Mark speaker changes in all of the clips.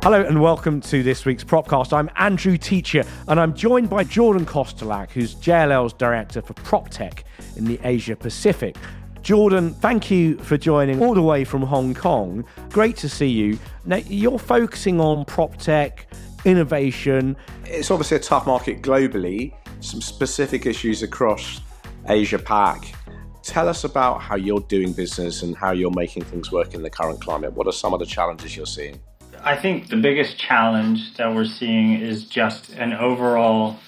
Speaker 1: Hello and welcome to this week's Propcast. I'm Andrew Teacher and I'm joined by Jordan Kostelac, who's JLL's Director for PropTech in the Asia Pacific. Jordan, thank you for joining all the way from Hong Kong. Great to see you. Now, you're focusing on PropTech, innovation.
Speaker 2: It's obviously a tough market globally, some specific issues across Asia Pac. Tell us about how you're doing business and how you're making things work in the current climate. What are some of the challenges you're seeing?
Speaker 3: I think the biggest challenge that we're seeing is just an overall.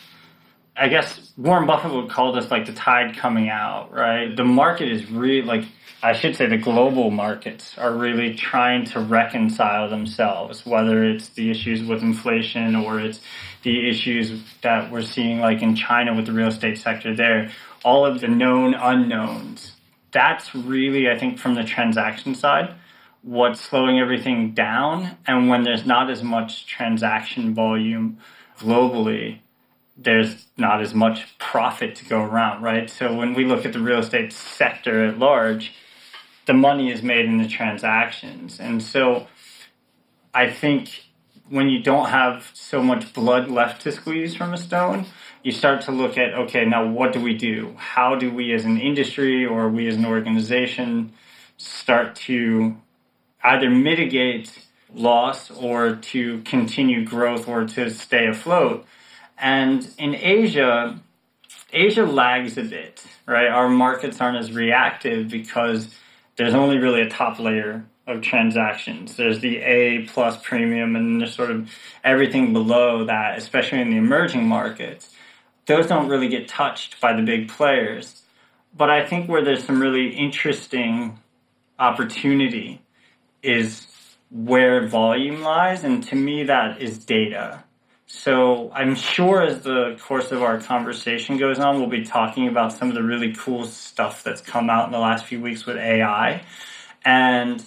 Speaker 3: I guess Warren Buffett would call this like the tide coming out, right? The market is really like I should say the global markets are really trying to reconcile themselves, whether it's the issues with inflation or it's the issues that we're seeing like in China with the real estate sector there, all of the known unknowns. That's really, I think, from the transaction side what's slowing everything down. And when there's not as much transaction volume globally, there's not as much profit to go around, right? So when we look at the real estate sector at large, the money is made in the transactions. And so I think when you don't have so much blood left to squeeze from a stone, you start to look at okay, now what do we do? How do we as an industry or we as an organization start to either mitigate loss or to continue growth or to stay afloat. And in Asia, Asia lags a bit, right? Our markets aren't as reactive because there's only really a top layer of transactions. There's the A plus premium and there's sort of everything below that, especially in the emerging markets. Those don't really get touched by the big players. But I think where there's some really interesting opportunity is where volume lies, and to me, that is data. So I'm sure as the course of our conversation goes on, we'll be talking about some of the really cool stuff that's come out in the last few weeks with AI. And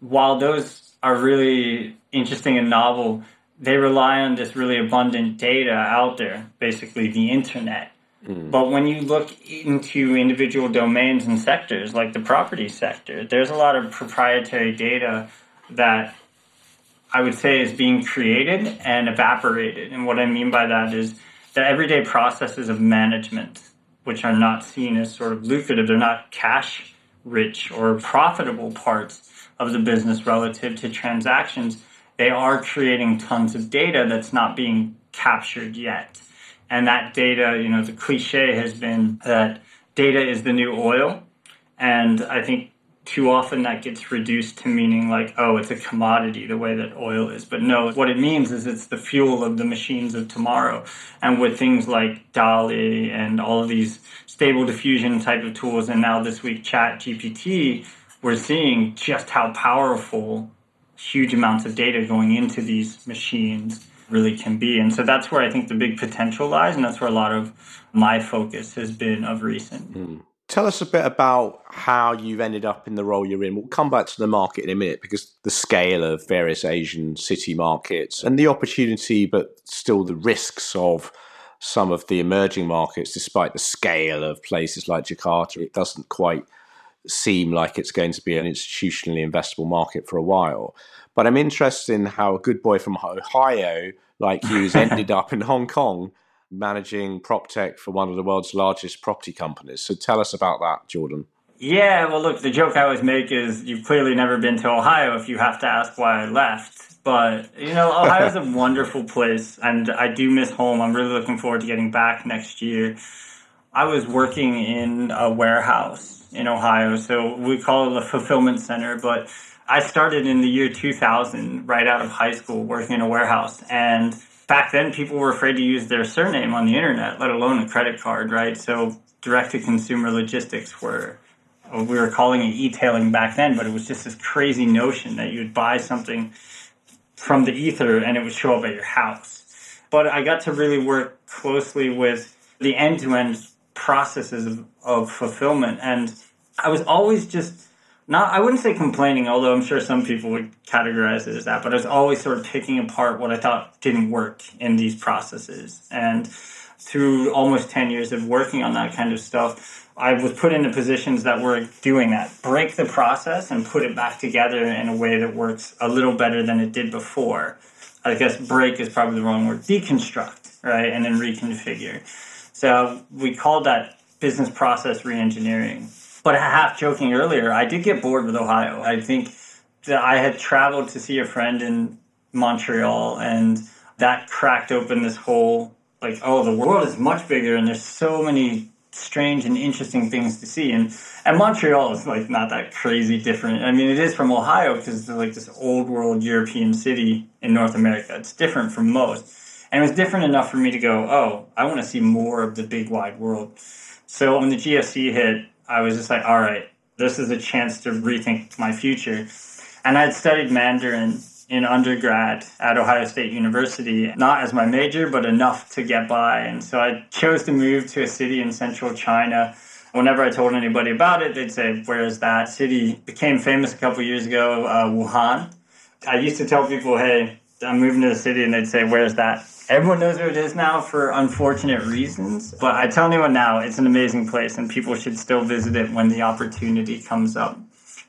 Speaker 3: while those are really interesting and novel, they rely on this really abundant data out there, basically the internet. Mm. But when you look into individual domains and sectors, like the property sector, there's a lot of proprietary data that I would say is being created and evaporated. And what I mean by that is the everyday processes of management, which are not seen as sort of lucrative, they're not cash rich or profitable parts of the business relative to transactions, they are creating tons of data that's not being captured yet. And that data, you know, the cliche has been that data is the new oil. And I think too often that gets reduced to meaning like, oh, it's a commodity the way that oil is. But no, what it means is it's the fuel of the machines of tomorrow. And with things like DALL-E and all of these stable diffusion type of tools, and now this week Chat GPT, we're seeing just how powerful huge amounts of data going into these machines really can be. And so that's where I think the big potential lies, and that's where a lot of my focus has been of recent.
Speaker 2: Mm. Tell us a bit about how you've ended up in the role you're in. We'll come back to the market in a minute because the scale of various Asian city markets and the opportunity, but still the risks of some of the emerging markets, despite the scale of places like Jakarta, it doesn't quite seem like it's going to be an institutionally investable market for a while. But I'm interested in how a good boy from Ohio like you has ended up in Hong Kong managing prop tech for one of the world's largest property companies. So tell us about that, Jordan.
Speaker 3: Yeah, well, look, the joke I always make is you've clearly never been to Ohio if you have to ask why I left. But, you know, Ohio's a wonderful place, and I do miss home. I'm really looking forward to getting back next year. I was working in a warehouse in Ohio, so we call it a fulfillment center, but I started in the year 2000, right out of high school, working in a warehouse. And back then, people were afraid to use their surname on the internet, let alone a credit card, right? So direct to consumer logistics were, we were calling it e-tailing back then, but it was just this crazy notion that you would buy something from the ether and it would show up at your house. But I got to really work closely with the end to end processes of, of fulfillment. And I was always just not I wouldn't say complaining, although I'm sure some people would categorize it as that, but I was always sort of picking apart what I thought didn't work in these processes. And through almost 10 years of working on that kind of stuff, I was put into positions that were doing that. Break the process and put it back together in a way that works a little better than it did before. I guess break is probably the wrong word, deconstruct, right? And then reconfigure. So we called that business process reengineering. But half joking earlier, I did get bored with Ohio. I think that I had traveled to see a friend in Montreal and that cracked open this whole like, oh, the world is much bigger and there's so many strange and interesting things to see. And and Montreal is like not that crazy different. I mean, it is from Ohio because it's like this old world European city in North America. It's different from most, and it was different enough for me to go, oh, I want to see more of the big wide world. So when the GFC hit, I was just like, all right, this is a chance to rethink my future. And I had studied Mandarin in undergrad at Ohio State University, not as my major, but enough to get by. And so I chose to move to a city in central China. Whenever I told anybody about it, they'd say, Where is that city? Became famous a couple years ago, uh, Wuhan. I used to tell people, Hey, I'm moving to the city, and they'd say, Where's that? Everyone knows where it is now for unfortunate reasons. But I tell anyone now, it's an amazing place, and people should still visit it when the opportunity comes up.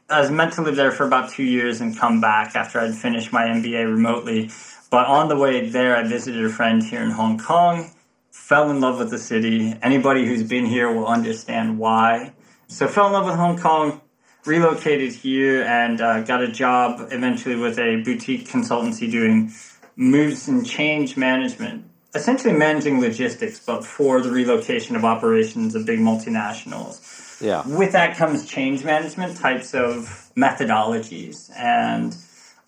Speaker 3: I was meant to live there for about two years and come back after I'd finished my MBA remotely. But on the way there, I visited a friend here in Hong Kong, fell in love with the city. Anybody who's been here will understand why. So, fell in love with Hong Kong, relocated here, and uh, got a job eventually with a boutique consultancy doing moves and change management. Essentially, managing logistics, but for the relocation of operations of big multinationals.
Speaker 2: Yeah.
Speaker 3: With that comes change management types of methodologies. And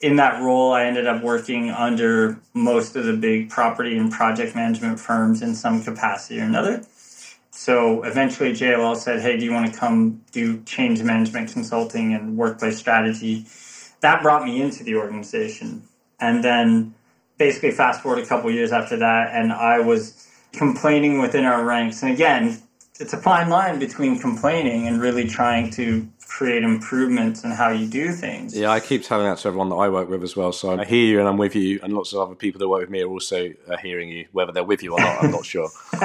Speaker 3: in that role, I ended up working under most of the big property and project management firms in some capacity or another. So eventually, JLL said, Hey, do you want to come do change management consulting and workplace strategy? That brought me into the organization. And then basically, fast forward a couple years after that, and I was complaining within our ranks. And again, it's a fine line between complaining and really trying to create improvements in how you do things.
Speaker 2: Yeah, I keep telling that to everyone that I work with as well. So I hear you and I'm with you, and lots of other people that work with me are also uh, hearing you, whether they're with you or not. I'm not sure.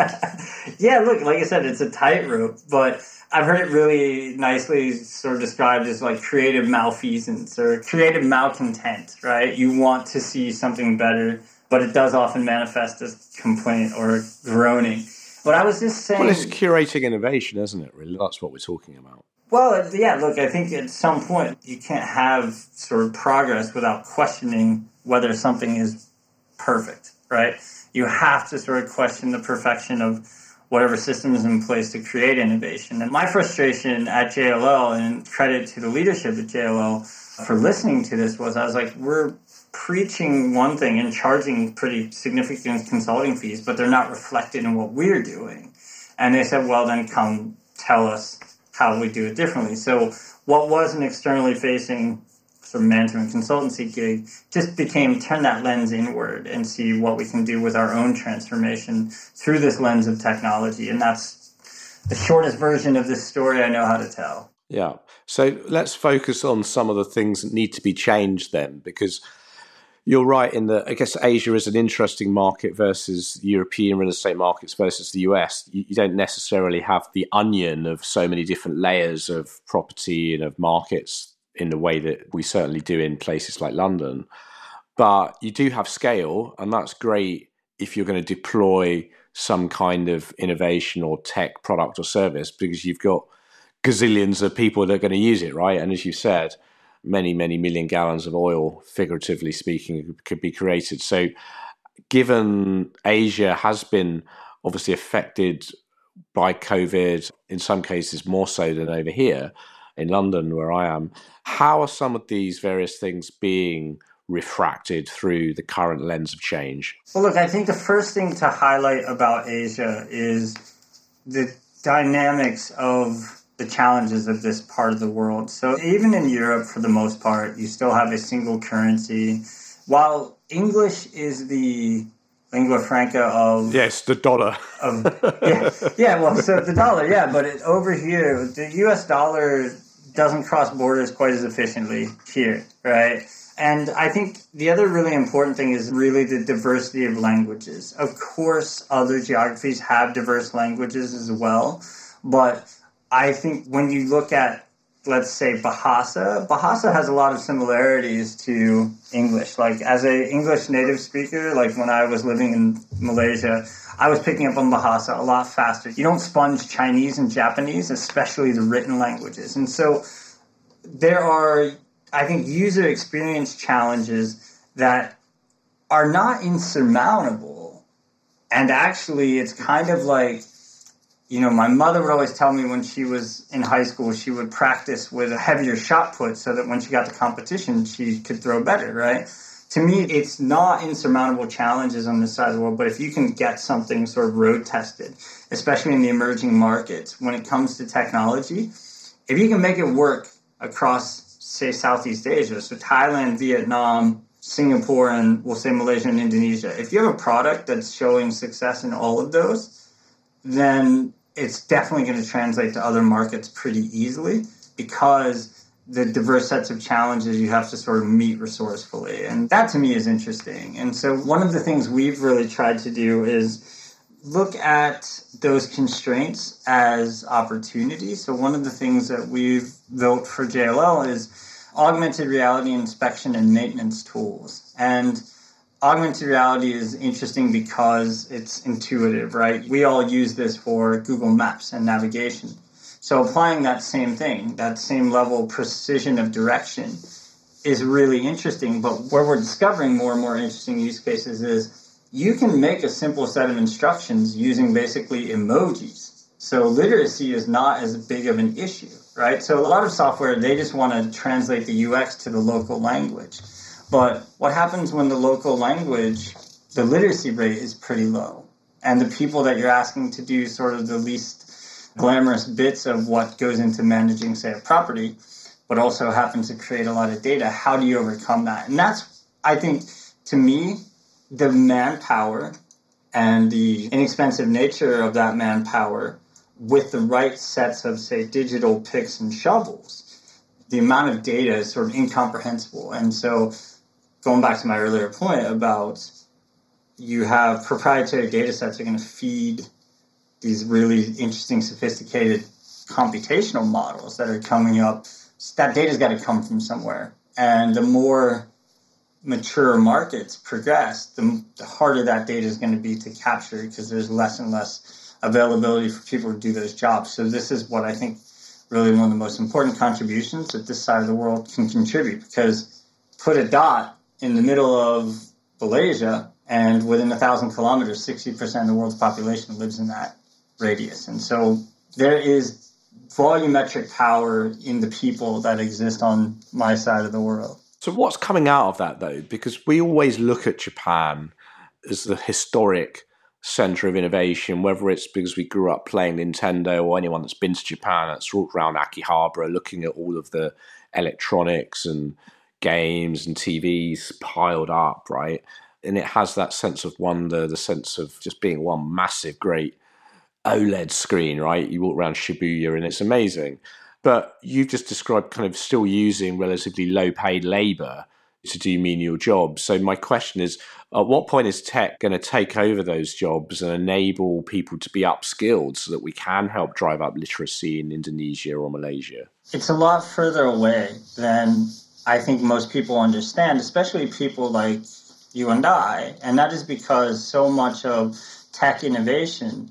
Speaker 3: yeah, look, like I said, it's a tightrope, but I've heard it really nicely sort of described as like creative malfeasance or creative malcontent, right? You want to see something better, but it does often manifest as complaint or groaning. But I was just saying.
Speaker 2: Well, it's curating innovation, isn't it? Really, that's what we're talking about.
Speaker 3: Well, yeah. Look, I think at some point you can't have sort of progress without questioning whether something is perfect, right? You have to sort of question the perfection of whatever system is in place to create innovation. And my frustration at JLL, and credit to the leadership at JLL for listening to this, was I was like, we're preaching one thing and charging pretty significant consulting fees, but they're not reflected in what we're doing. And they said, well, then come tell us how we do it differently. So what was an externally facing sort of management consultancy gig just became turn that lens inward and see what we can do with our own transformation through this lens of technology. And that's the shortest version of this story I know how to tell.
Speaker 2: Yeah. So let's focus on some of the things that need to be changed then, because you're right in that I guess Asia is an interesting market versus European real estate markets versus the US. You, you, don't necessarily have the onion of so many different layers of property and of markets in the way that we certainly do in places like London. But you do have scale, and that's great if you're going to deploy some kind of innovation or tech product or service because you've got gazillions of people that are going to use it, right? And as you said, many, many million gallons of oil, figuratively speaking, could be created. So, given Asia has been obviously affected by COVID, in some cases more so than over here in London, where I am, how are some of these various things being refracted through the current lens of change?
Speaker 3: Well, look, I think the first thing to highlight about Asia is the dynamics of the challenges of this part of the world. So even in Europe, for the most part, you still have a single currency. While English is the lingua franca of
Speaker 2: yes, the dollar.
Speaker 3: Of, yeah, yeah, well, so the dollar, yeah, but it, over here, the U.S. dollar doesn't cross borders quite as efficiently here, right? And I think the other really important thing is really the diversity of languages. Of course, other geographies have diverse languages as well, but I think when you look at let's say Bahasa. Bahasa has a lot of similarities to English. Like as a English native speaker, like when I was living in Malaysia, I was picking up on Bahasa a lot faster. You don't sponge Chinese and Japanese, especially the written languages. And so there are, I think, user experience challenges that are not insurmountable. And actually, it's kind of like you know, my mother would always tell me when she was in high school, she would practice with a heavier shot put so that when she got to competition, she could throw better, right? To me, it's not insurmountable challenges on this side of the world, but if you can get something sort of road tested, especially in the emerging markets, when it comes to technology, if you can make it work across, say, Southeast Asia, so Thailand, Vietnam, Singapore, and we'll say Malaysia and Indonesia, if you have a product that's showing success in all of those, then it's definitely going to translate to other markets pretty easily because the diverse sets of challenges you have to sort of meet resourcefully. And that to me is interesting. And so one of the things we've really tried to do is look at those constraints as opportunities. So one of the things that we've built for JLL is augmented reality inspection and maintenance tools. And augmented reality is interesting because it's intuitive, right? We all use this for Google Maps and navigation. So applying that same thing, that same level of precision of direction is really interesting. But where we're discovering more and more interesting use cases is you can make a simple set of instructions using basically emojis. So literacy is not as big of an issue, right? So a lot of software, they just want to translate the UX to the local language. But what happens when the local language, the literacy rate is pretty low? And the people that you're asking to do sort of the least glamorous bits of what goes into managing, say, a property, but also happen to create a lot of data, how do you overcome that? And that's, I think, to me, the manpower and the inexpensive nature of that manpower with the right sets of, say, digital picks and shovels, the amount of data is sort of incomprehensible. And so going back to my earlier point about you have proprietary data sets are going to feed these really interesting, sophisticated computational models that are coming up. That data's got to come from somewhere. And the more mature markets progress, the, the harder that data is going to be to capture because there's less and less availability for people to do those jobs. So, this is what I think really one of the most important contributions that this side of the world can contribute because put a dot in the middle of Malaysia, and within a thousand kilometers, 60% of the world's population lives in that radius. And so there is volumetric power in the people that exist on my side of the world.
Speaker 2: So, what's coming out of that, though? Because we always look at Japan as the historic center of innovation, whether it's because we grew up playing Nintendo or anyone that's been to Japan that's walked around Akihabara looking at all of the electronics and games and TVs piled up, right? And it has that sense of wonder, the sense of just being one massive, great OLED screen, right? You walk around Shibuya and it's amazing. But you've just described kind of still using relatively low paid labor to do menial jobs. So my question is, at what point is tech going to take over those jobs and enable people to be upskilled so that we can help drive up literacy in Indonesia or Malaysia?
Speaker 3: It's a lot further away than I think most people understand, especially people like you and I. And that is because so much of tech innovation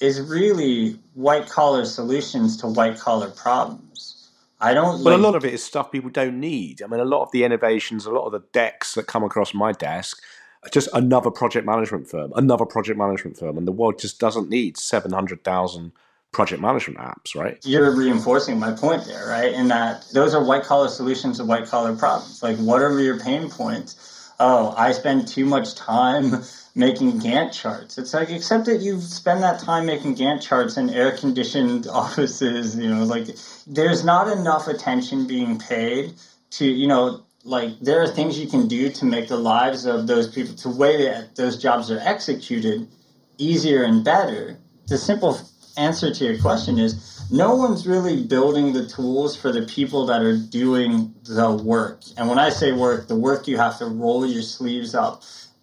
Speaker 3: is really white collar solutions to white collar problems. I don't.
Speaker 2: But like, a lot of it is stuff people don't need. I mean, a lot of the innovations, a lot of the decks that come across my desk, are just another project management firm, another project management firm, and the world just doesn't need seven hundred thousand project management apps, right?
Speaker 3: You're reinforcing my point there, right? In that those are white collar solutions to white collar problems. Like, whatever your pain points, oh, I spend too much time making Gantt charts. It's like, except that you spend that time making Gantt charts in air conditioned offices, you know, like, there's not enough attention being paid to, you know, like there are things you can do to make the lives of those people to way that those jobs are executed easier and better the simple answer to your question is no one's really building the tools for the people that are doing the work. And when I say work, the work you have to roll your sleeves up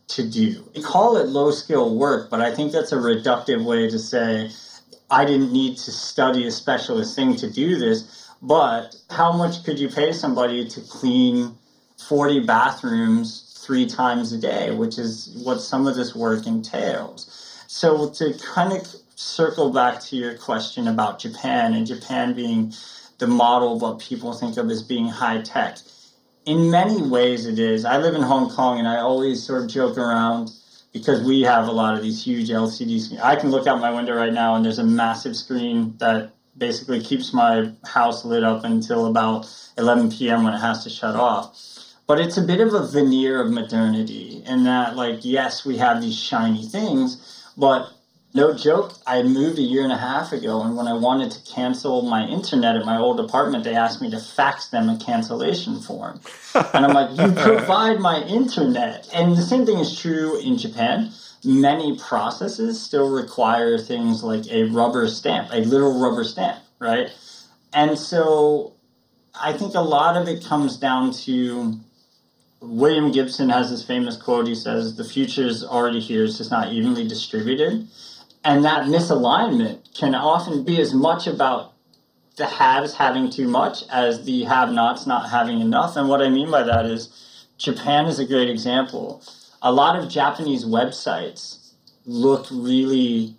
Speaker 3: to do. We call it low skill work, but I think that's a reductive way to say I didn't need to study a specialist thing to do this. But how much could you pay somebody to clean 40 bathrooms three times a day, which is what some of this work entails? So, to kind of circle back to your question about Japan and Japan being the model of what people think of as being high tech, in many ways it is. I live in Hong Kong and I always sort of joke around because we have a lot of these huge LCD screens. I can look out my window right now and there's a massive screen that basically keeps my house lit up until about 11 p.m. when it has to shut off. But it's a bit of a veneer of modernity in that, like, yes, we have these shiny things, but no joke, I moved a year and a half ago, and when I wanted to cancel my internet at my old apartment, they asked me to fax them a cancellation form. and I'm like, you provide my internet. And the same thing is true in Japan. Many processes still require things like a rubber stamp, a little rubber stamp, right? And so I think a lot of it comes down to William Gibson has this famous quote. He says, The future is already here, it's just not evenly distributed. And that misalignment can often be as much about the haves having too much as the have nots not having enough. And what I mean by that is Japan is a great example. A lot of Japanese websites look really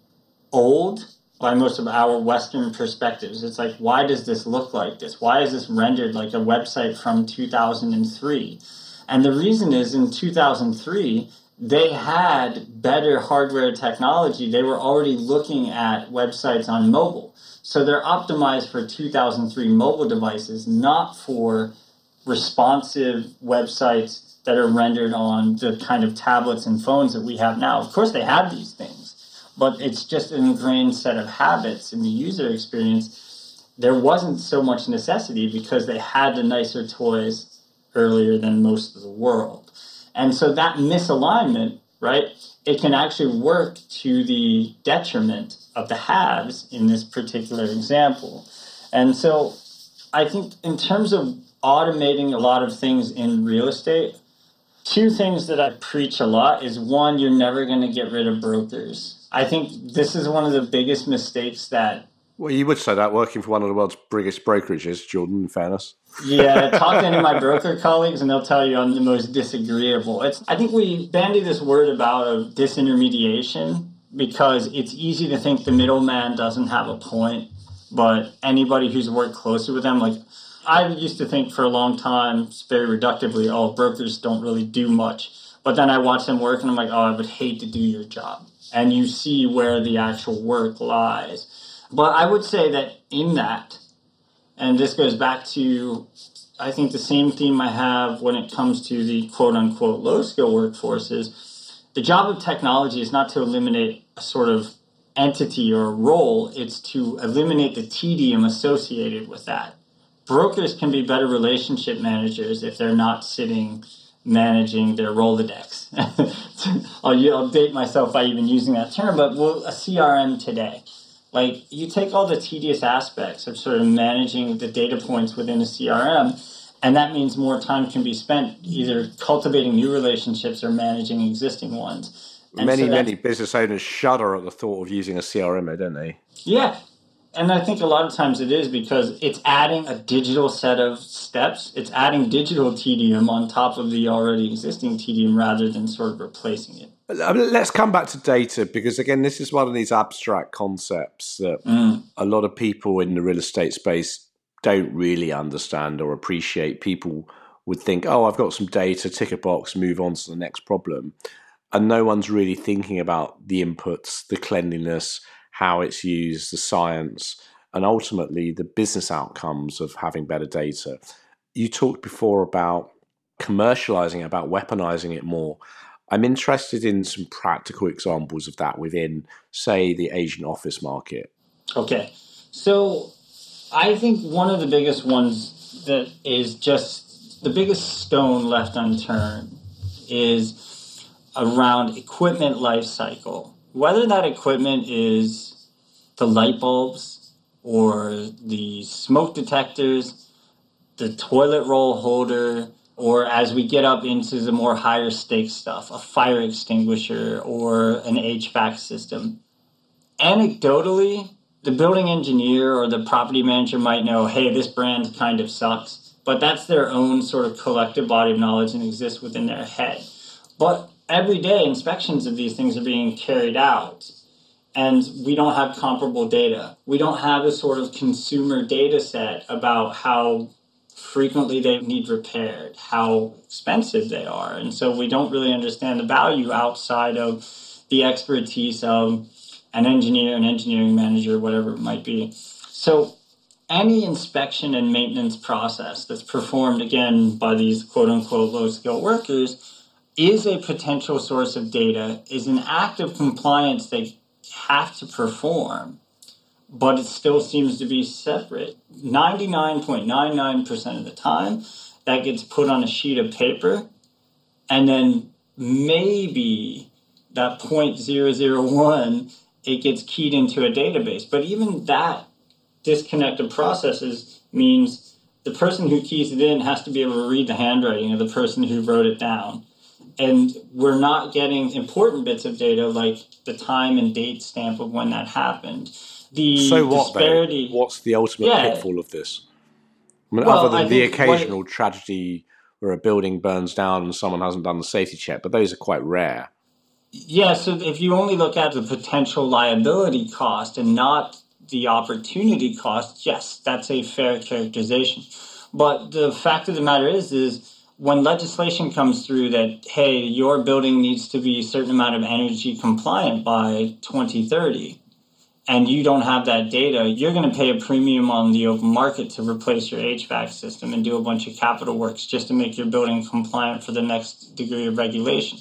Speaker 3: old by most of our Western perspectives. It's like, why does this look like this? Why is this rendered like a website from 2003? And the reason is in 2003, they had better hardware technology. They were already looking at websites on mobile. So they're optimized for 2003 mobile devices, not for responsive websites that are rendered on the kind of tablets and phones that we have now. Of course, they have these things, but it's just an ingrained set of habits in the user experience. There wasn't so much necessity because they had the nicer toys earlier than most of the world. And so that misalignment, right, it can actually work to the detriment of the haves in this particular example. And so I think in terms of automating a lot of things in real estate, two things that I preach a lot is one, you're never going to get rid of brokers. I think this is one of the biggest mistakes that.
Speaker 2: Well, you would say that working for one of the world's biggest brokerages, Jordan, in fairness
Speaker 3: yeah, talk to any of my broker colleagues, and they'll tell you I'm the most disagreeable. It's I think we bandy this word about of disintermediation because it's easy to think the middleman doesn't have a point, but anybody who's worked closely with them, like I used to think for a long time, very reductively, oh, brokers don't really do much. But then I watch them work, and I'm like, oh, I would hate to do your job. And you see where the actual work lies. But I would say that in that, and this goes back to, I think, the same theme I have when it comes to the quote unquote low skill workforce is the job of technology is not to eliminate a sort of entity or role, it's to eliminate the tedium associated with that. Brokers can be better relationship managers if they're not sitting managing their Rolodex. I'll, I'll date myself by even using that term, but well, a CRM today like you take all the tedious aspects of sort of managing the data points within a CRM, and that means more time can be spent either cultivating new relationships or managing existing ones.
Speaker 2: And many, so many business owners shudder at the thought of using a CRM, don't they?
Speaker 3: Yeah. And I think a lot of times it is because it's adding a digital set of steps. It's adding digital tedium on top of the already existing tedium rather than sort of replacing it.
Speaker 2: Let's come back to data because, again, this is one of these abstract concepts that mm. a lot of people in the real estate space don't really understand or appreciate. People would think, oh, I've got some data, tick a box, move on to the next problem. And no one's really thinking about the inputs, the cleanliness, how it's used, the science, and ultimately the business outcomes of having better data. You talked before about commercializing, it, about weaponizing it more. I'm interested in some practical examples of that within, say, the Asian office market.
Speaker 3: Okay. So I think one of the biggest ones that is just the biggest stone left unturned is around equipment life cycle. Whether that equipment is the light bulbs or the smoke detectors, the toilet roll holder, or as we get up into the more higher stakes stuff, a fire extinguisher or an HVAC system. Anecdotally, the building engineer or the property manager might know, hey, this brand kind of sucks, but that's their own sort of collective body of knowledge and exists within their head. But every day, inspections of these things are being carried out, and we don't have comparable data. We don't have a sort of consumer data set about how frequently they need repaired, how expensive they are. And so we don't really understand the value outside of the expertise of an engineer, an engineering manager, whatever it might be. So any inspection and maintenance process that's performed again by these quote unquote low skilled workers is a potential source of data, is an act of compliance they have to perform, but it still seems to be separate. 99.99% of the time, that gets put on a sheet of paper, and then maybe that 0.001 it gets keyed into a database. But even that disconnect of processes means the person who keys it in has to be able to read the handwriting of the person who wrote it down. And we're not getting important bits of data like the time and date stamp of when that happened. The
Speaker 2: so what,
Speaker 3: disparity.
Speaker 2: Though? What's the ultimate
Speaker 3: Yeah.
Speaker 2: pitfall of this? I mean,
Speaker 3: Well,
Speaker 2: other than
Speaker 3: I
Speaker 2: the
Speaker 3: think what
Speaker 2: occasional tragedy where a building burns down and someone hasn't done the safety check, but those are quite rare.
Speaker 3: Yeah, so if you only look at the potential liability cost and not the opportunity cost, yes, that's a fair characterization. But the fact of the matter is, is when legislation comes through that hey, your building needs to be a certain amount of energy compliant by 2030, and you don't have that data, you're going to pay a premium on the open market to replace your HVAC system and do a bunch of capital works just to make your building compliant for the next degree of regulation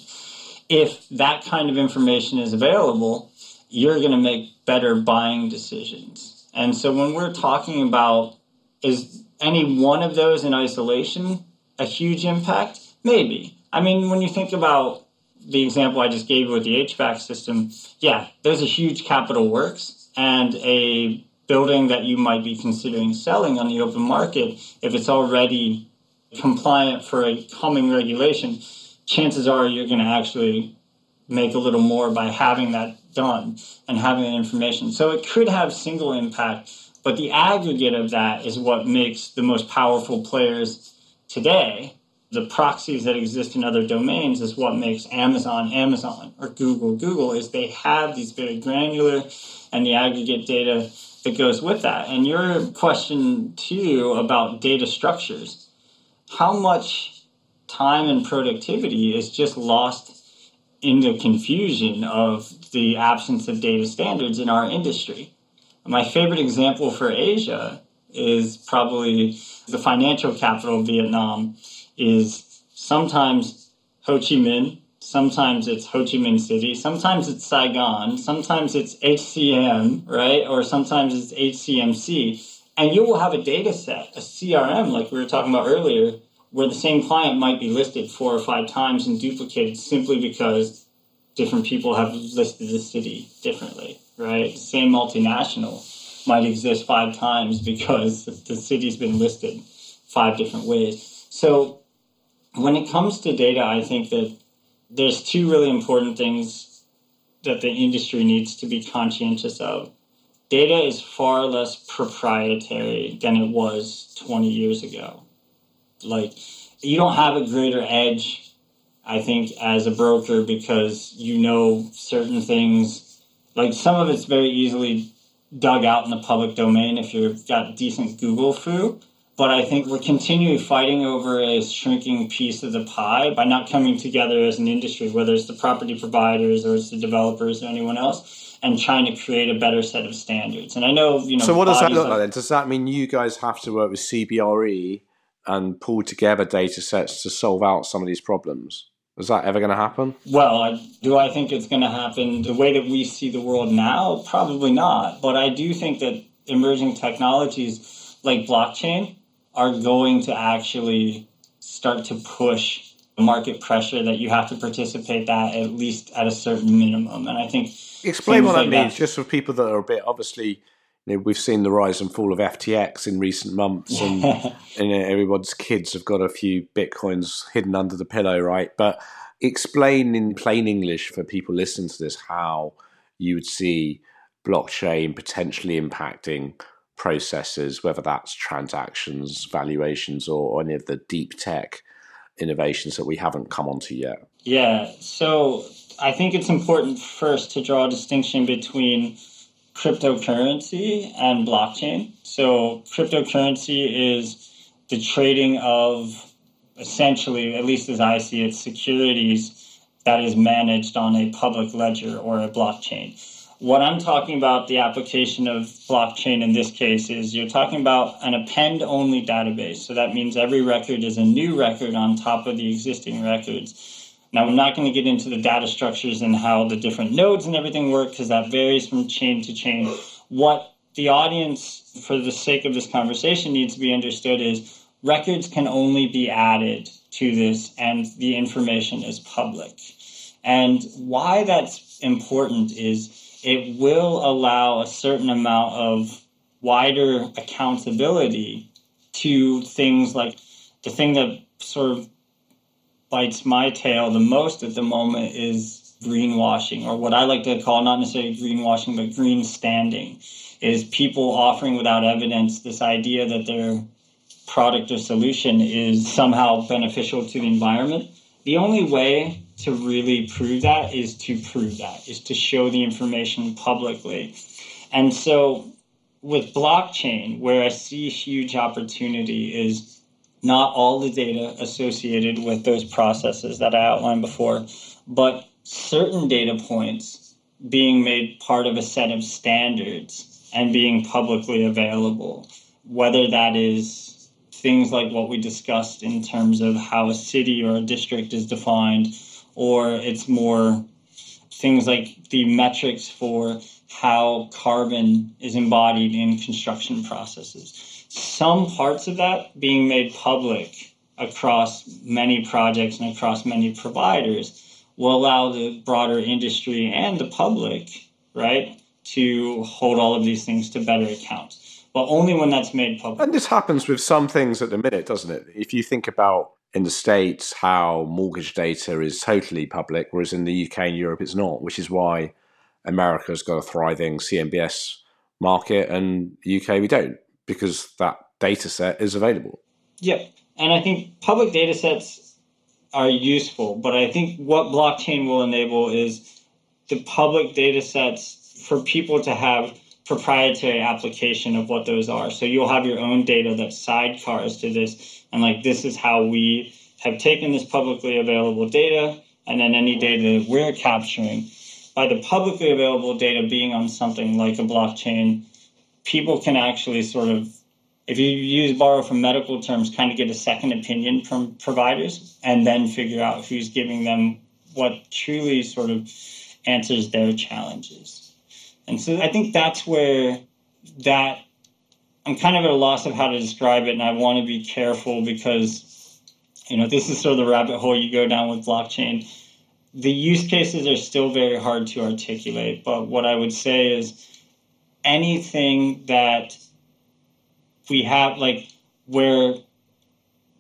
Speaker 3: if that kind of information is available, you're going to make better buying decisions. And so when we're talking about is any one of those in isolation a huge impact? Maybe. I mean, when you think about the example I just gave with the HVAC system, yeah, there's a huge capital works and a building that you might be considering selling on the open market, if it's already compliant for a coming regulation, chances are you're going to actually make a little more by having that done and having that information. So it could have single impact, but the aggregate of that is what makes the most powerful players today. The proxies that exist in other domains is what makes Amazon Amazon or Google Google is they have these very granular and the aggregate data that goes with that. And your question too about data structures, how much time and productivity is just lost in the confusion of the absence of data standards in our industry. My favorite example for Asia is probably the financial capital of Vietnam is sometimes Ho Chi Minh, sometimes it's Ho Chi Minh City, sometimes it's Saigon, sometimes it's HCM, right? Or sometimes it's HCMC. And you will have a data set, a CRM, like we were talking about earlier, where the same client might be listed four or five times and duplicated simply because different people have listed the city differently, right? The same multinational might exist five times because the city's been listed five different ways. So when it comes to data, I think that there's two really important things that the industry needs to be conscientious of. Data is far less proprietary than it was 20 years ago. Like, you don't have a greater edge, I think, as a broker because you know certain things. Like, some of it's very easily dug out in the public domain if you've got decent Google fu. But I think we're continually fighting over a shrinking piece of the pie by not coming together as an industry, whether it's the property providers or it's the developers or anyone else, and trying to create a better set of standards. And I know, you know.
Speaker 2: So what does that look like then? Does that mean you guys have to work with CBRE and pull together data sets to solve out some of these problems? Is that ever going to happen?
Speaker 3: Well, I, do I think it's going to happen the way that we see the world now? Probably not. But I do think that emerging technologies like blockchain are going to actually start to push the market pressure that you have to participate that at least at a certain minimum. And I think
Speaker 2: Explain what that
Speaker 3: like
Speaker 2: means, just for people that are a bit obviously. You know, we've seen the rise and fall of FTX in recent months, and, and everyone's kids have got a few bitcoins hidden under the pillow, right? But explain in plain English for people listening to this how you would see blockchain potentially impacting processes, whether that's transactions, valuations, or any of the deep tech innovations that we haven't come onto yet?
Speaker 3: Yeah, so I think it's important first to draw a distinction between cryptocurrency and blockchain. So, cryptocurrency is the trading of essentially, at least as I see it, securities that is managed on a public ledger or a blockchain. What I'm talking about, the application of blockchain in this case, is you're talking about an append only database. So that means every record is a new record on top of the existing records. Now, I'm not going to get into the data structures and how the different nodes and everything work because that varies from chain to chain. What the audience, for the sake of this conversation, needs to be understood is records can only be added to this and the information is public. And why that's important is it will allow a certain amount of wider accountability to things like the thing that sort of bites my tail the most at the moment is greenwashing, or what I like to call not necessarily greenwashing, but green standing, is people offering without evidence this idea that their product or solution is somehow beneficial to the environment. The only way to really prove that is to prove that, is to show the information publicly. And so with blockchain, where I see huge opportunity is not all the data associated with those processes that I outlined before, but certain data points being made part of a set of standards and being publicly available, whether that is things like what we discussed in terms of how a city or a district is defined or it's more things like the metrics for how carbon is embodied in construction processes. Some parts of that being made public across many projects and across many providers will allow the broader industry and the public, right, to hold all of these things to better account. But only when that's made public.
Speaker 2: And this happens with some things at the minute, doesn't it? If you think about in the States how mortgage data is totally public, whereas in the UK and Europe it's not, which is why America's got a thriving CMBS market and UK we don't, because that data set is available.
Speaker 3: Yeah. And I think public data sets are useful, but I think what blockchain will enable is the public data sets for people to have proprietary application of what those are. So you'll have your own data that sidecars to this, and like this is how we have taken this publicly available data, and then any data that we're capturing. By the publicly available data being on something like a blockchain, people can actually sort of, if you use borrow from medical terms, kind of get a second opinion from providers and then figure out who's giving them what truly sort of answers their challenges. And so I think that's where that I'm kind of at a loss of how to describe it, and I want to be careful because, you know, this is sort of the rabbit hole you go down with blockchain. The use cases are still very hard to articulate, but what I would say is anything that we have, like, where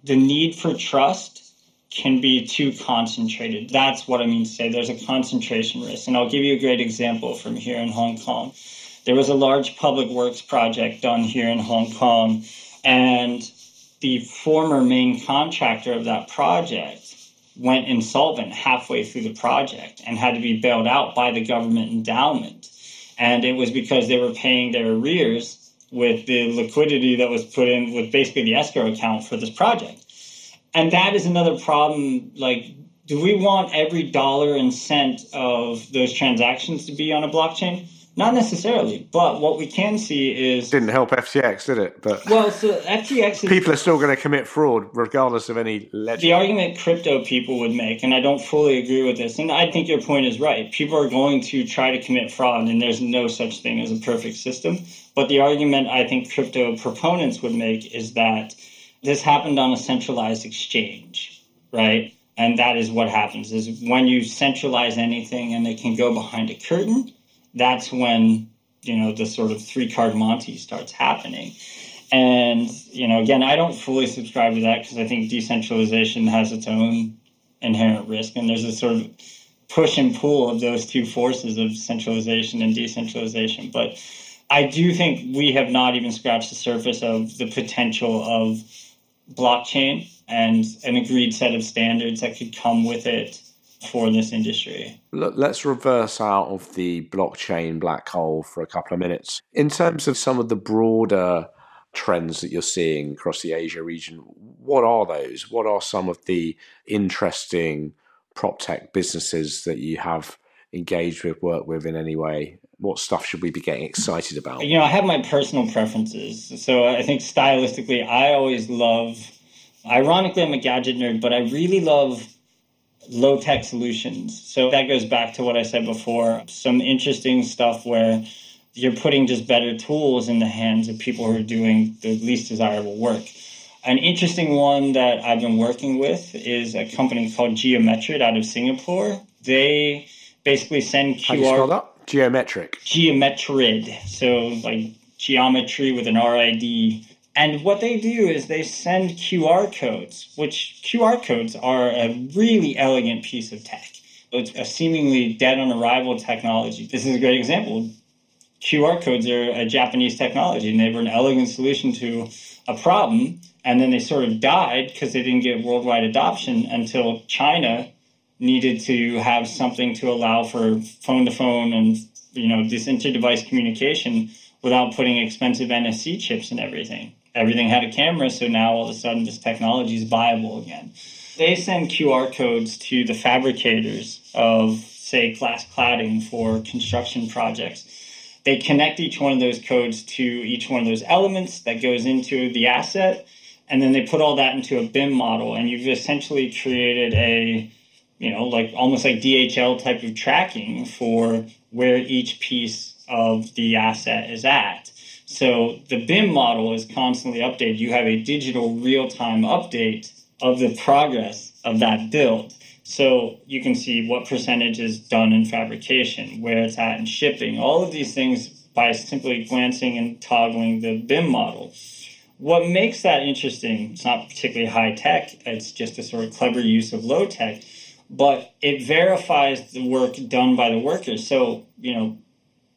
Speaker 3: the need for trust can be too concentrated. That's what I mean to say. There's a concentration risk. And I'll give you a great example from here in Hong Kong. There was a large public works project done here in Hong Kong, and the former main contractor of that project went insolvent halfway through the project and had to be bailed out by the government endowment. And it was because they were paying their arrears with the liquidity that was put in with basically the escrow account for this project and that is another problem like do we want every dollar and cent of those transactions to be on a blockchain not necessarily but what we can see is
Speaker 2: didn't help ftx did it but
Speaker 3: well so ftx
Speaker 2: is, people are still going to commit fraud regardless of any legend.
Speaker 3: the argument crypto people would make and i don't fully agree with this and i think your point is right people are going to try to commit fraud and there's no such thing as a perfect system but the argument i think crypto proponents would make is that this happened on a centralized exchange, right? And that is what happens is when you centralize anything and it can go behind a curtain, that's when, you know, the sort of three card Monty starts happening. And, you know, again, I don't fully subscribe to that because I think decentralization has its own inherent risk. And there's a sort of push and pull of those two forces of centralization and decentralization. But I do think we have not even scratched the surface of the potential of blockchain and an agreed set of standards that could come with it for this industry.
Speaker 2: Let's reverse out of the blockchain black hole for a couple of minutes. In terms of some of the broader trends that you're seeing across the Asia region, what are those? What are some of the interesting prop tech businesses that you have engaged with, worked with in any way? What stuff should we be getting excited about?
Speaker 3: You know, I have my personal preferences. So I think stylistically, I always love, ironically, I'm a gadget nerd, but I really love low tech solutions. So that goes back to what I said before some interesting stuff where you're putting just better tools in the hands of people who are doing the least desirable work. An interesting one that I've been working with is a company called Geometrid out of Singapore. They basically send QR.
Speaker 2: How do you spell that? Geometric.
Speaker 3: Geometrid. So like geometry with an RID. And what they do is they send QR codes, which QR codes are a really elegant piece of tech. It's a seemingly dead on arrival technology. This is a great example. QR codes are a Japanese technology, and they were an elegant solution to a problem. And then they sort of died because they didn't get worldwide adoption until China needed to have something to allow for phone to phone and you know this inter-device communication without putting expensive NFC chips and everything. Everything had a camera, so now all of a sudden this technology is viable again. They send QR codes to the fabricators of, say, glass cladding for construction projects they connect each one of those codes to each one of those elements that goes into the asset, and then they put all that into a BIM model, and you've essentially created a, you know, like almost like DHL type of tracking for where each piece of the asset is at. So the BIM model is constantly updated. You have a digital real time update of the progress of that build. So you can see what percentage is done in fabrication, where it's at in shipping, all of these things by simply glancing and toggling the BIM model. What makes that interesting, it's not particularly high tech, it's just a sort of clever use of low tech, but it verifies the work done by the workers. So, you know,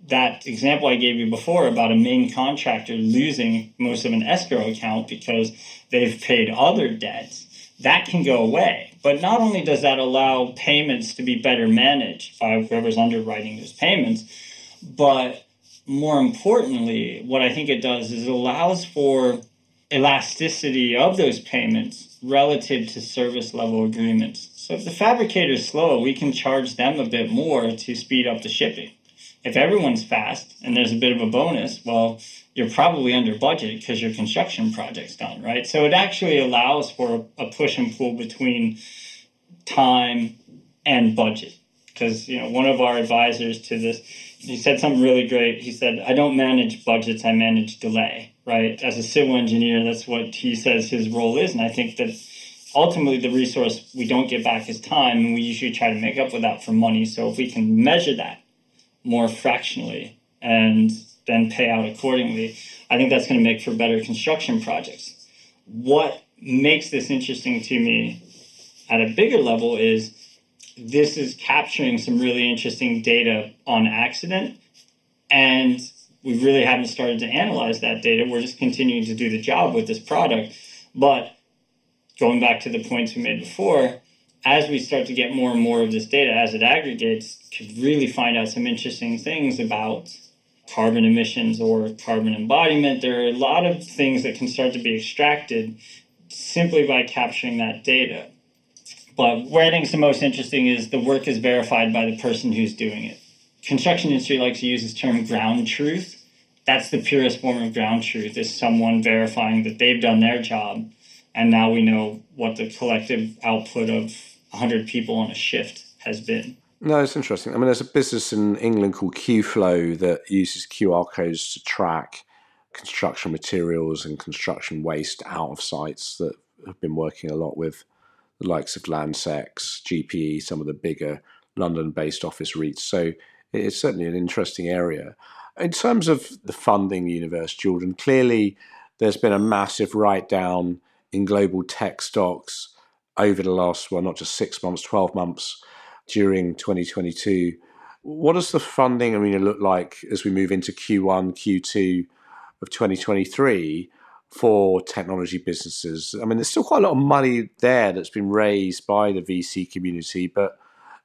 Speaker 3: that example I gave you before about a main contractor losing most of an escrow account because they've paid other debts, that can go away but not only does that allow payments to be better managed by whoever's underwriting those payments, but more importantly, what I think it does is it allows for elasticity of those payments relative to service level agreements. So if the fabricator is slow, we can charge them a bit more to speed up the shipping. If everyone's fast and there's a bit of a bonus, well, you're probably under budget because your construction project's done, right? So it actually allows for a push and pull between time and budget. Because, you know, one of our advisors to this, he said something really great. He said, I don't manage budgets, I manage delay, right? As a civil engineer, that's what he says his role is. And I think that ultimately the resource we don't get back is time, and we usually try to make up for that for money. So if we can measure that more fractionally and then pay out accordingly. I think that's going to make for better construction projects. What makes this interesting to me at a bigger level is this is capturing some really interesting data on accident and we really haven't started to analyze that data. We're just continuing to do the job with this product. But going back to the points we made before, as we start to get more and more of this data as it aggregates, could really find out some interesting things about carbon emissions or carbon embodiment. There are a lot of things that can start to be extracted simply by capturing that data. But where I think it's the most interesting is the work is verified by the person who's doing it. Construction industry likes to use this term ground truth. That's the purest form of ground truth is someone verifying that they've done their job and now we know what the collective output of 100 people on a shift has been.
Speaker 2: No, it's interesting. I mean, there's a business in England called QFlow that uses QR codes to track construction materials and construction waste out of sites that have been working a lot with the likes of Landsec, GPE, some of the bigger London based office REITs. So it's certainly an interesting area. In terms of the funding universe, Jordan, clearly there's been a massive write down in global tech stocks over the last, well, not just six months, 12 months during 2022. What does the funding arena look like as we move into Q1, Q2 of 2023 for technology businesses? I mean, there's still quite a lot of money there that's been raised by the VC community, but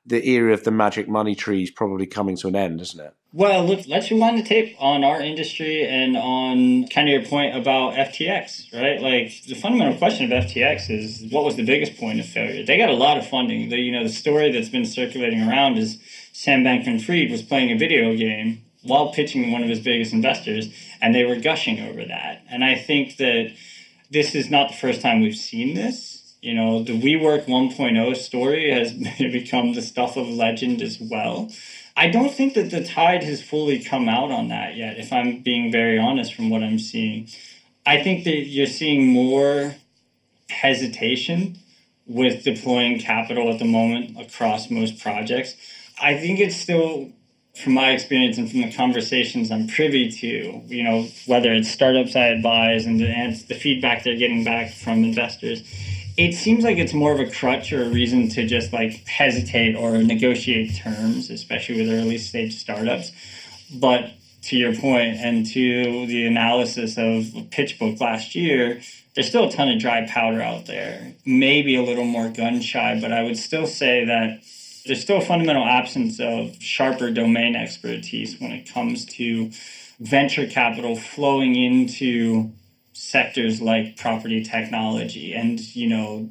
Speaker 2: the era of the magic money tree is probably coming to an end, isn't it?
Speaker 3: Well, look, let's rewind the tape on our industry and on kind of your point about FTX, right? Like the fundamental question of FTX is what was the biggest point of failure? They got a lot of funding. The you know the story that's been circulating around is Sam Bankman-Fried was playing a video game while pitching one of his biggest investors, and they were gushing over that. And I think that this is not the first time we've seen this. You know, the WeWork 1.0 story has become the stuff of legend as well. I don't think that the tide has fully come out on that yet, if I'm being very honest from what I'm seeing. I think that you're seeing more hesitation with deploying capital at the moment across most projects. I think it's still, from my experience and from the conversations I'm privy to, you know, whether it's startups I advise and the, and the feedback they're getting back from investors, it seems like it's more of a crutch or a reason to just like hesitate or negotiate terms, especially with early stage startups. But to your point and to the analysis of PitchBook last year, there's still a ton of dry powder out there. Maybe a little more gun shy, but I would still say that there's still a fundamental absence of sharper domain expertise when it comes to venture capital flowing into sectors like property technology and you know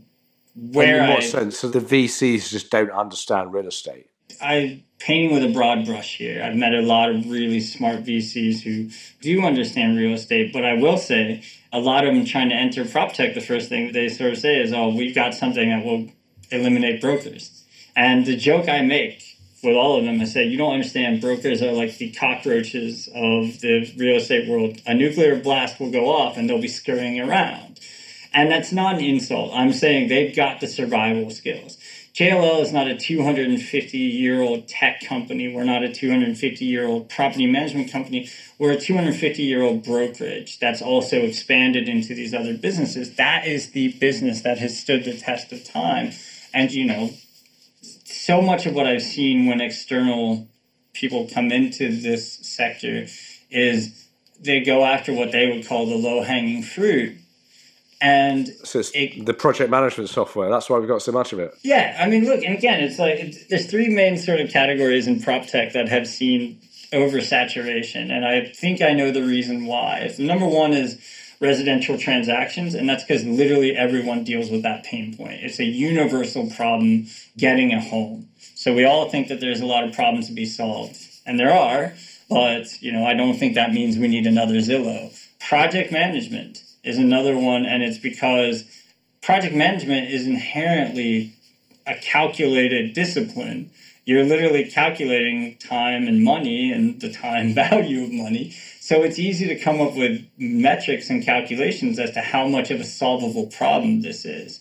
Speaker 2: where in what I, sense. So the vcs just don't understand real estate.
Speaker 3: I'm painting with a broad brush here. I've met a lot of really smart vcs who do understand real estate but i will say a lot of them trying to enter prop tech the first thing they sort of say is oh we've got something that will eliminate brokers. And the joke i make with all of them, I said, you don't understand. Brokers are like the cockroaches of the real estate world. A nuclear blast will go off and they'll be scurrying around. And that's not an insult. I'm saying they've got the survival skills. JLL is not a 250 year old tech company. We're not a 250 year old property management company. We're a 250 year old brokerage that's also expanded into these other businesses. That is the business that has stood the test of time. And, you know, so much of what I've seen when external people come into this sector is they go after what they would call the low hanging fruit. And
Speaker 2: so it, the project management software, that's why we've got so much of it.
Speaker 3: Yeah. I mean, look, and again, it's like it's, there's three main sort of categories in prop tech that have seen oversaturation. And I think I know the reason why. So number one is residential transactions, and that's because literally everyone deals with that pain point. It's a universal problem getting a home. So we all think that there's a lot of problems to be solved, and there are, but you know I don't think that means we need another Zillow. Project management is another one, and it's because project management is inherently a calculated discipline. You're literally calculating time and money and the time value of money so it's easy to come up with metrics and calculations as to how much of a solvable problem this is.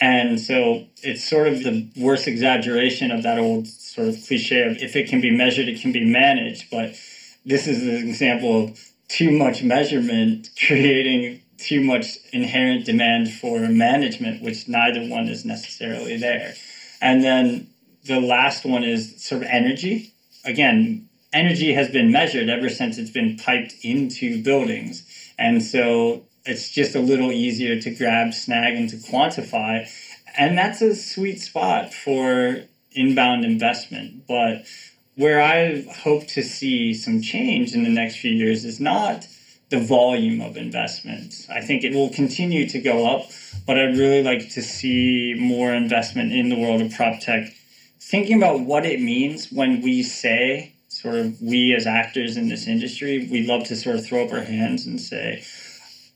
Speaker 3: And so it's sort of the worst exaggeration of that old sort of cliche of if it can be measured, it can be managed. But this is an example of too much measurement creating too much inherent demand for management, which neither one is necessarily there. And then the last one is sort of energy. Again, energy has been measured ever since it's been piped into buildings. And so it's just a little easier to grab, snag, and to quantify. And that's a sweet spot for inbound investment. But where I hope to see some change in the next few years is not the volume of investment. I think it will continue to go up, but I'd really like to see more investment in the world of prop tech. Thinking about what it means when we say sort of we as actors in this industry, we love to sort of throw up our hands and say,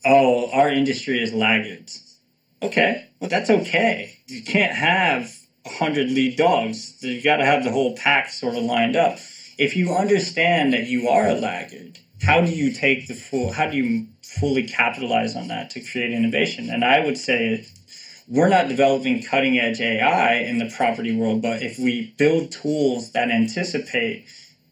Speaker 3: oh, our industry is laggards. Okay, well, that's okay. You can't have 100 lead dogs. You got to have the whole pack sort of lined up. If you understand that you are a laggard, how do you take the full, how do you fully capitalize on that to create innovation? And I would say we're not developing cutting edge AI in the property world, but if we build tools that anticipate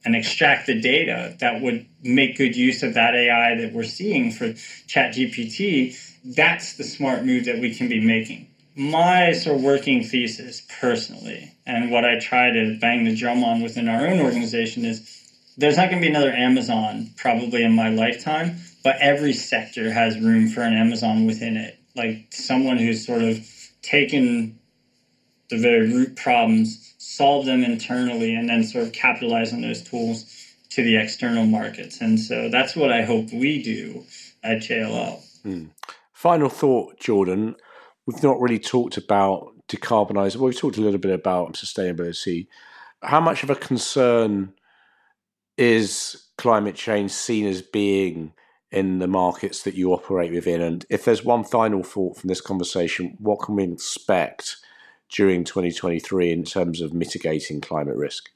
Speaker 3: and extract the data that would make good use of that AI that we're seeing for ChatGPT, that's the smart move that we can be making. my sort of working thesis personally, and what I try to bang the drum on within our own organization is there's not going to be another Amazon probably in my lifetime, but every sector has room for an Amazon within it. Like someone who's sort of taken the very root problems, solved them internally, and then sort of capitalize on those tools to the external markets. And so that's what I hope we do at JLL. Hmm.
Speaker 2: Final thought, Jordan. We've not really talked about decarbonising. Well, we've talked a little bit about sustainability. How much of a concern is climate change seen as being in the markets that you operate within? And if there's one final thought from this conversation, what can we expect during 2023 in terms of mitigating climate risk?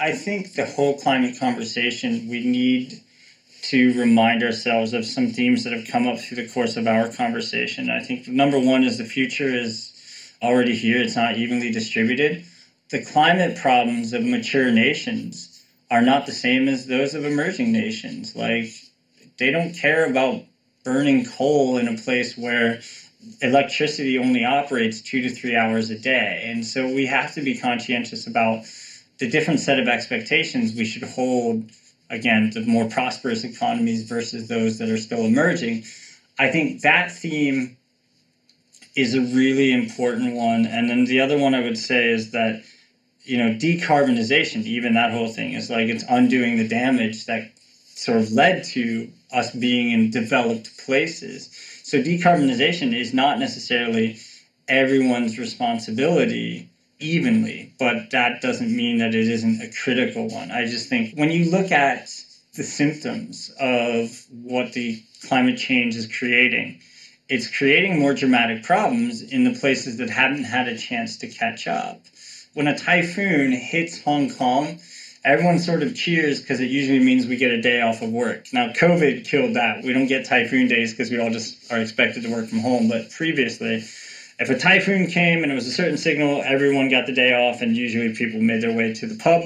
Speaker 3: I think the whole climate conversation, we need to remind ourselves of some themes that have come up through the course of our conversation. I think number one is the future is already here, it's not evenly distributed. The climate problems of mature nations are not the same as those of emerging nations. Like, they don't care about burning coal in a place where electricity only operates two to three hours a day. And so we have to be conscientious about the different set of expectations we should hold again the more prosperous economies versus those that are still emerging. I think that theme is a really important one. And then the other one i would say is that you know decarbonization even that whole thing is like it's undoing the damage that sort of led to us being in developed places so decarbonization is not necessarily everyone's responsibility evenly, but that doesn't mean that it isn't a critical one. I just think when you look at the symptoms of what the climate change is creating, it's creating more dramatic problems in the places that haven't had a chance to catch up. When a typhoon hits Hong Kong, everyone sort of cheers because it usually means we get a day off of work. Now, COVID killed that. We don't get typhoon days because we all just are expected to work from home. But previously, if a typhoon came and it was a certain signal, everyone got the day off, and usually people made their way to the pub.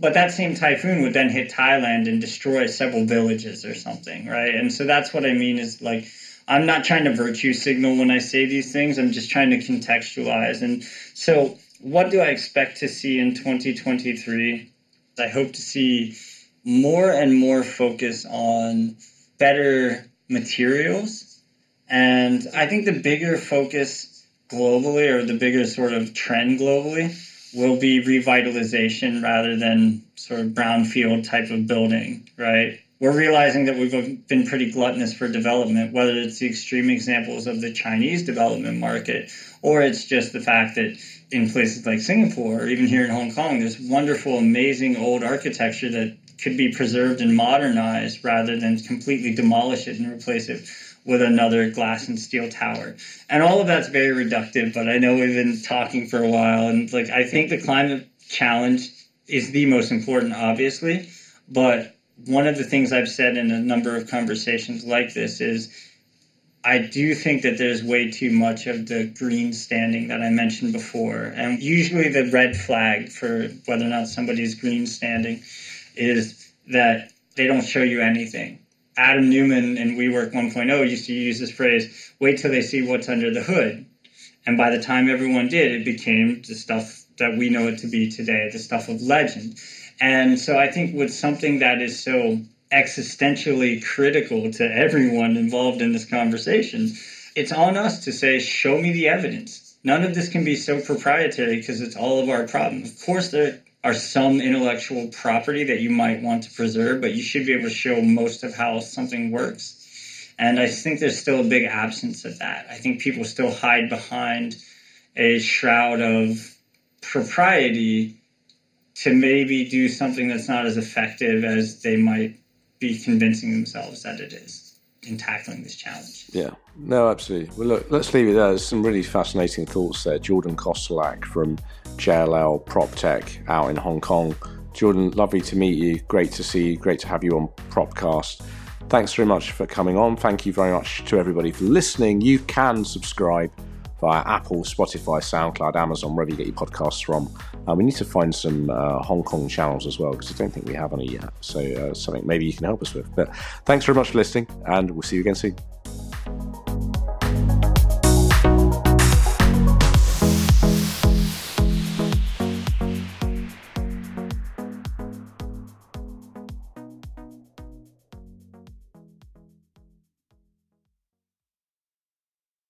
Speaker 3: But that same typhoon would then hit Thailand and destroy several villages or something, right? And so that's what I mean is like, I'm not trying to virtue signal when I say these things. I'm just trying to contextualize. And so, what do I expect to see in 2023? I hope to see more and more focus on better materials. And I think the bigger focus globally or the bigger sort of trend globally will be revitalization rather than sort of brownfield type of building, right? We're realizing that we've been pretty gluttonous for development, whether it's the extreme examples of the Chinese development market or it's just the fact that in places like Singapore or even here in Hong Kong, there's wonderful, amazing old architecture that could be preserved and modernized rather than completely demolish it and replace it with another glass and steel tower. And all of that's very reductive, but I know we've been talking for a while and like I think the climate challenge is the most important obviously, but one of the things I've said in a number of conversations like this is I do think that there's way too much of the green standing that I mentioned before. And usually the red flag for whether or not somebody's green standing is that they don't show you anything. Adam Neumann in WeWork 1.0 used to use this phrase wait till they see what's under the hood. And by the time everyone did, it became the stuff that we know it to be today, the stuff of legend. And so I think with something that is so existentially critical to everyone involved in this conversation, it's on us to say, show me the evidence. None of this can be so proprietary because it's all of our problem. Of course, there are some intellectual property that you might want to preserve, but you should be able to show most of how something works. And I think there's still a big absence of that. I think people still hide behind a shroud of propriety to maybe do something that's not as effective as they might be convincing themselves that it is in tackling this challenge.
Speaker 2: Yeah, no, absolutely. Well, look, let's leave it there. There's some really fascinating thoughts there. Jordan Kostelac from JLL PropTech out in Hong Kong. Jordan, lovely to meet you. Great to see you. Great to have you on Propcast. Thanks very much for coming on. Thank you very much to everybody for listening. You can subscribe via Apple, Spotify, SoundCloud, Amazon, wherever you get your podcasts from. Uh, we need to find some uh, Hong Kong channels as well because I don't think we have any yet. So, uh, something maybe you can help us with. But thanks very much for listening, and we'll see you again soon.